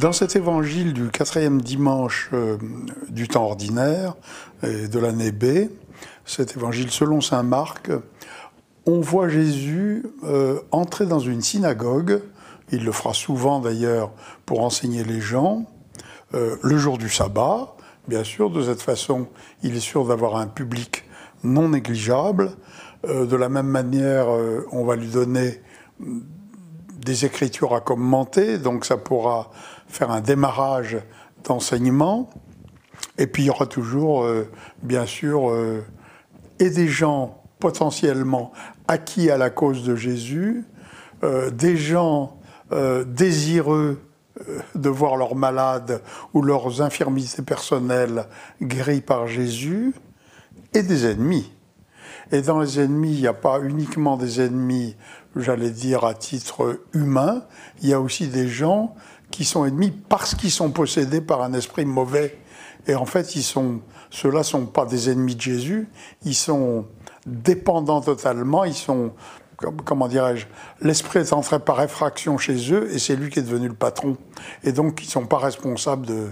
Dans cet évangile du quatrième dimanche euh, du temps ordinaire et de l'année B, cet évangile selon saint Marc, on voit Jésus euh, entrer dans une synagogue, il le fera souvent d'ailleurs pour enseigner les gens, euh, le jour du sabbat, bien sûr, de cette façon, il est sûr d'avoir un public non négligeable. de la même manière, on va lui donner des écritures à commenter, donc ça pourra faire un démarrage d'enseignement. Et puis il y aura toujours, euh, bien sûr, euh, et des gens potentiellement acquis à la cause de Jésus, euh, des gens désireux de voir leurs malades ou leurs infirmités personnelles guéris par Jésus, et des ennemis. Et dans les ennemis, il n'y a pas uniquement des ennemis, j'allais dire, à titre humain, il y a aussi des gens qui sont ennemis parce qu'ils sont possédés par un esprit mauvais. Et en fait, ceux-là ne sont pas des ennemis de Jésus, ils sont dépendants totalement, ils sont, comment dirais-je, l'esprit est entré par effraction chez eux et c'est lui qui est devenu le patron. Et donc, ils ne sont pas responsables de,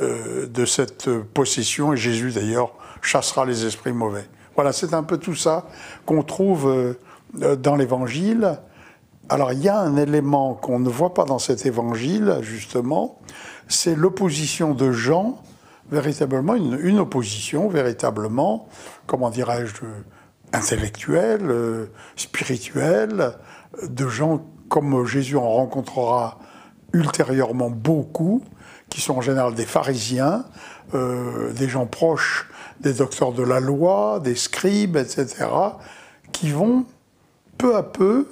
euh, de cette possession et Jésus, d'ailleurs, chassera les esprits mauvais. Voilà, c'est un peu tout ça qu'on trouve euh, dans l'Évangile. Alors il y a un élément qu'on ne voit pas dans cet évangile, justement, c'est l'opposition de Jean, véritablement, une, opposition véritablement, comment dirais-je, intellectuelle, euh, spirituelle, de gens comme Jésus en rencontrera ultérieurement beaucoup, qui sont en général des pharisiens, euh, des gens proches des docteurs de la loi, des scribes, etc., qui vont peu à peu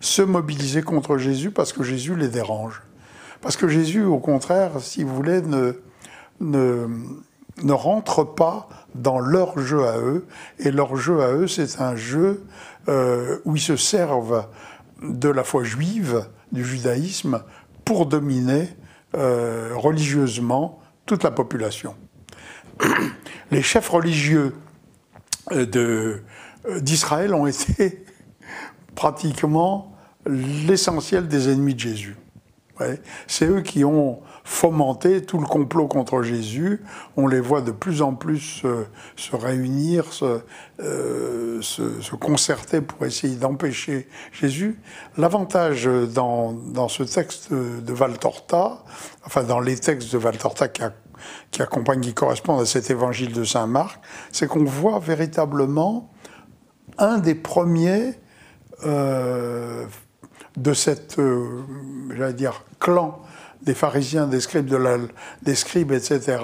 se mobiliser contre Jésus parce que Jésus les dérange. Parce que Jésus, au contraire, si vous voulez, ne, ne, ne rentre pas dans leur jeu à eux. Et leur jeu à eux, c'est un jeu euh, où ils se servent de la foi juive, du judaïsme, pour dominer euh, religieusement toute la population. Les chefs religieux euh, d'Israël ont été pratiquement l'essentiel des ennemis de Jésus. C'est eux qui ont fomenté tout le complot contre Jésus. On les voit de plus en plus se réunir, euh, se, concerter pour essayer d'empêcher Jésus. L'avantage dans, dans, ce texte de Valtorta, enfin dans les textes de Valtorta qui, qui accompagnent, qui correspondent à cet évangile de Saint Marc, c'est qu'on voit véritablement un des premiers euh, de cette, euh, j'allais dire, clan des pharisiens, des scribes, de la, des scribes, etc.,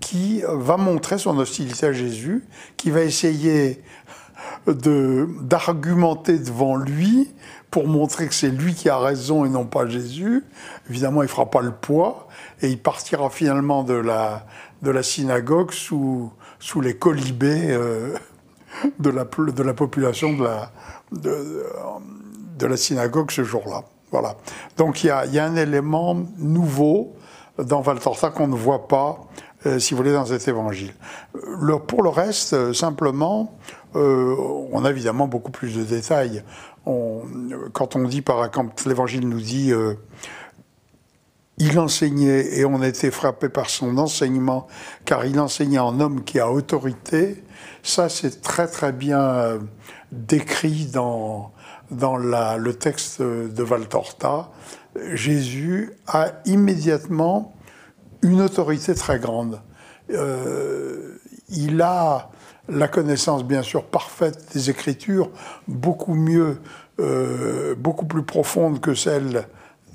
qui va montrer son hostilité à Jésus, qui va essayer d'argumenter devant lui pour montrer que c'est lui qui a raison et non pas Jésus. Évidemment, il fera pas le poids et il partira finalement de la, de la synagogue sous, sous les colibés euh, de, la, de la population de la, de, de la synagogue ce jour-là. Voilà. Donc il y a, un élément nouveau dans Valtorta qu'on ne voit pas, euh, si vous voulez, dans cet évangile. Le, pour le reste, euh, simplement, euh, on a évidemment beaucoup plus de détails. Quand on dit, par quand l'évangile nous dit il enseignait et on était frappé par son enseignement, car il enseignait en homme qui a autorité. Ça, c'est très très bien décrit dans, dans la, le texte de Valtorta, Jésus a immédiatement une autorité très grande. Euh, il a la connaissance, bien sûr, parfaite des Écritures, beaucoup mieux, euh, beaucoup plus profonde que celle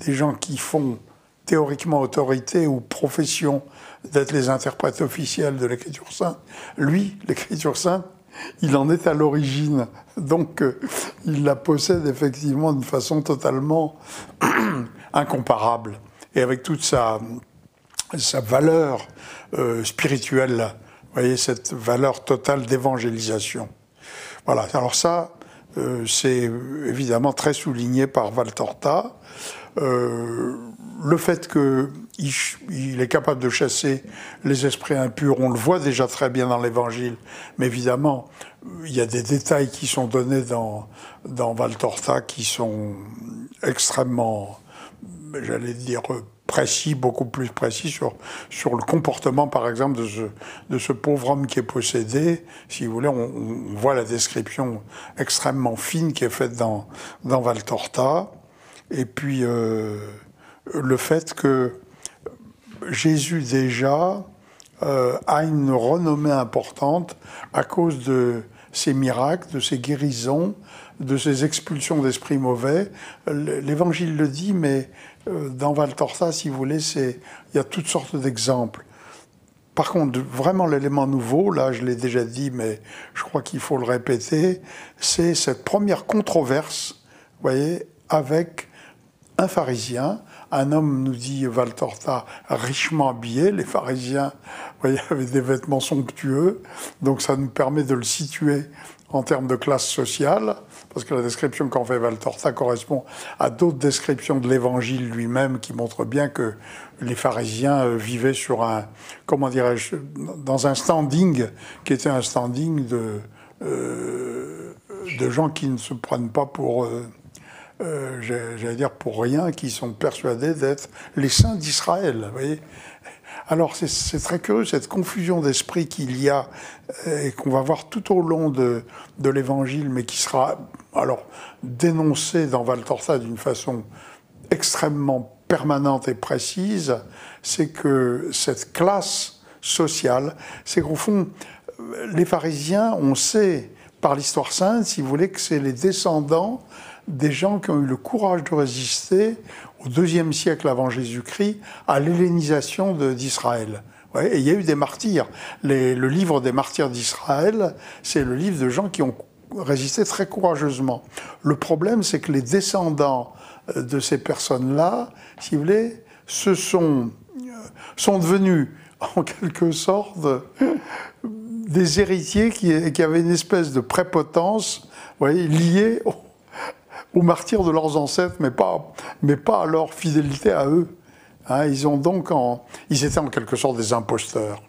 des gens qui font théoriquement autorité ou profession d'être les interprètes officiels de l'Écriture sainte. Lui, l'Écriture sainte, il en est à l'origine. Donc, euh, il la possède effectivement d'une façon totalement incomparable. Et avec toute sa, valeur euh, spirituelle, voyez, cette valeur totale d'évangélisation. Voilà. Alors ça, euh, c'est évidemment très souligné par Valtorta. Le fait qu'il il est capable de chasser les esprits impurs, on le voit déjà très bien dans l'Évangile, mais évidemment, il y a des détails qui sont donnés dans, Valtorta qui sont extrêmement, j'allais dire, précis, beaucoup plus précis sur, sur le comportement, par exemple, de ce, pauvre homme qui est possédé. Si vous voulez, on, voit la description extrêmement fine qui est faite dans Valtorta. Et puis, euh, le fait que Jésus déjà euh, a une renommée importante à cause de ses miracles, de ses guérisons, de ses expulsions d'esprits mauvais. L'Évangile le dit, mais euh, dans Val Torsa, si vous voulez, il y a toutes sortes d'exemples. Par contre, vraiment l'élément nouveau, là je l'ai déjà dit, mais je crois qu'il faut le répéter, c'est cette première controverse, vous voyez, avec un pharisien, un homme, nous dit Valtorta, richement habillé. Les pharisiens, avaient des vêtements somptueux, donc ça nous permet de le situer en termes de classe sociale, parce que la description qu'en fait Valtorta correspond à d'autres descriptions de l'Évangile lui-même qui montrent bien que les pharisiens euh, vivaient sur un, comment dirais-je, dans un standing qui était un standing de, euh, de gens qui ne se prennent pas pour... Euh, euh, j'allais dire pour rien, qui sont persuadés d'être les saints d'Israël. alors c'est très curieux cette confusion d'esprit qu'il y a euh, et qu'on va voir tout au long de, de l'Évangile, mais qui sera alors dénoncée dans Valtorta d'une façon extrêmement permanente et précise, c'est que cette classe sociale, c'est qu'au fond, les pharisiens, on sait par l'histoire sainte, si vous voulez, que c'est les descendants des gens qui ont eu le courage de résister au deuxième siècle avant Jésus-Christ à l'hellénisation d'Israël. et il y a eu des martyrs. le livre des martyrs d'Israël, c'est le livre de gens qui ont résisté très courageusement. Le problème, c'est que les descendants euh, de ces personnes-là, si vous voulez, se sont, euh, sont devenus en quelque sorte des héritiers qui, avaient une espèce de prépotence voyez, liée au, aux martyrs de leurs ancêtres, mais pas, mais pas à leur fidélité à eux. Hein, ils donc, ils étaient en quelque sorte des imposteurs.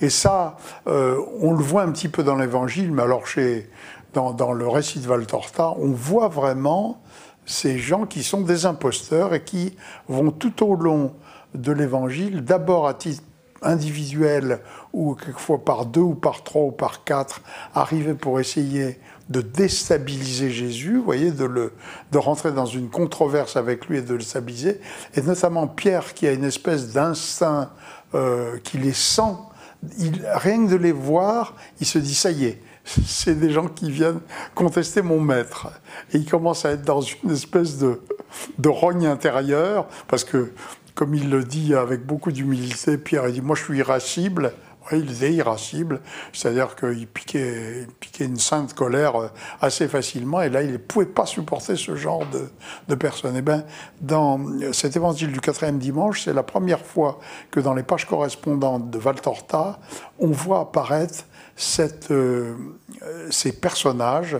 Et ça, euh, on le voit un petit peu dans l'Évangile, mais alors chez, dans, dans, le récit de Valtorta, on voit vraiment ces gens qui sont des imposteurs et qui vont tout au long de l'Évangile, d'abord à titre individuel ou quelquefois par deux ou par trois ou par quatre, arriver pour essayer de déstabiliser Jésus, voyez, de, le, de rentrer dans une controverse avec lui et de le stabiliser, et notamment Pierre qui a une espèce d'instinct euh, qui les sent, il, rien que de les voir, il se dit ça y est, c'est des gens qui viennent contester mon maître. Et il commence à être dans une espèce de, de rogne intérieure, parce que, comme il le dit avec beaucoup d'humilité, Pierre, il dit, moi je suis irascible, il était irascible, c'est-à-dire qu'il piquait, piquait, une sainte colère euh, assez facilement, et là, il ne pouvait pas supporter ce genre de, de personnes. Et eh bien, dans cet évangile du quatrième dimanche, c'est la première fois que dans les pages correspondantes de Valtorta, on voit apparaître euh, ces personnages,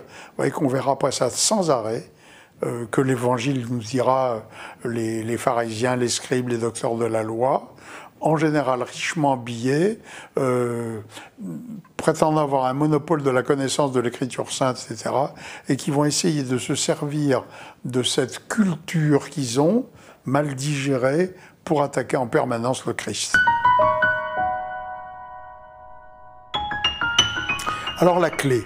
qu'on verra après ça sans arrêt, euh, que l'Évangile nous dira les, les, pharisiens, les scribes, les docteurs de la loi, en général richement habillés, euh, prétendant avoir un monopole de la connaissance de l'écriture sainte, etc., et qui vont essayer de se servir de cette culture qu'ils ont, mal digérée, pour attaquer en permanence le Christ. Alors la clé.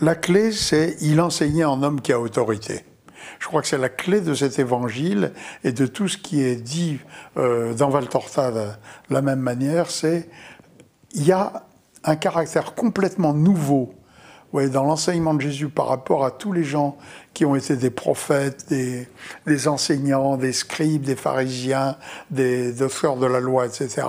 La clé, c'est il enseignait en homme qui a autorité. Je crois que c'est la clé de cet évangile et de tout ce qui est dit euh, dans Valtorta de la même manière, c'est il y a un caractère complètement nouveau dans l'enseignement de Jésus par rapport à tous les gens qui ont été des prophètes, des, des enseignants, des scribes, des pharisiens, des docteurs de la loi, etc.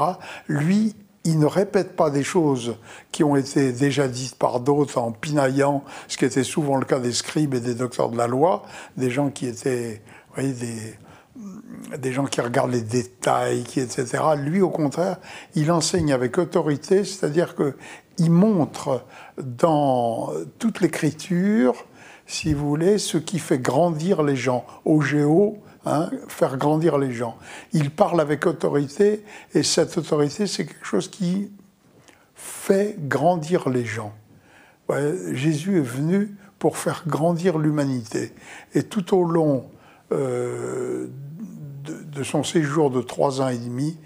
Lui, il ne répète pas des choses qui ont été déjà dites par d'autres en pinaillant, ce qui était souvent le cas des scribes et des docteurs de la loi, des gens qui étaient, vous voyez, des, gens qui regardent les détails, etc. Lui, au contraire, il enseigne avec autorité, c'est-à-dire qu'il montre dans toute l'écriture, si vous voulez, ce qui fait grandir les gens. Au géo, Hein, faire grandir les gens. Il parle avec autorité, et cette autorité, c'est quelque chose qui fait grandir les gens. Jésus est venu pour faire grandir l'humanité. Et tout au long euh, de son séjour de trois ans et demi,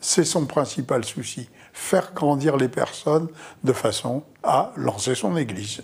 c'est son principal souci, faire grandir les personnes de façon à lancer son Église.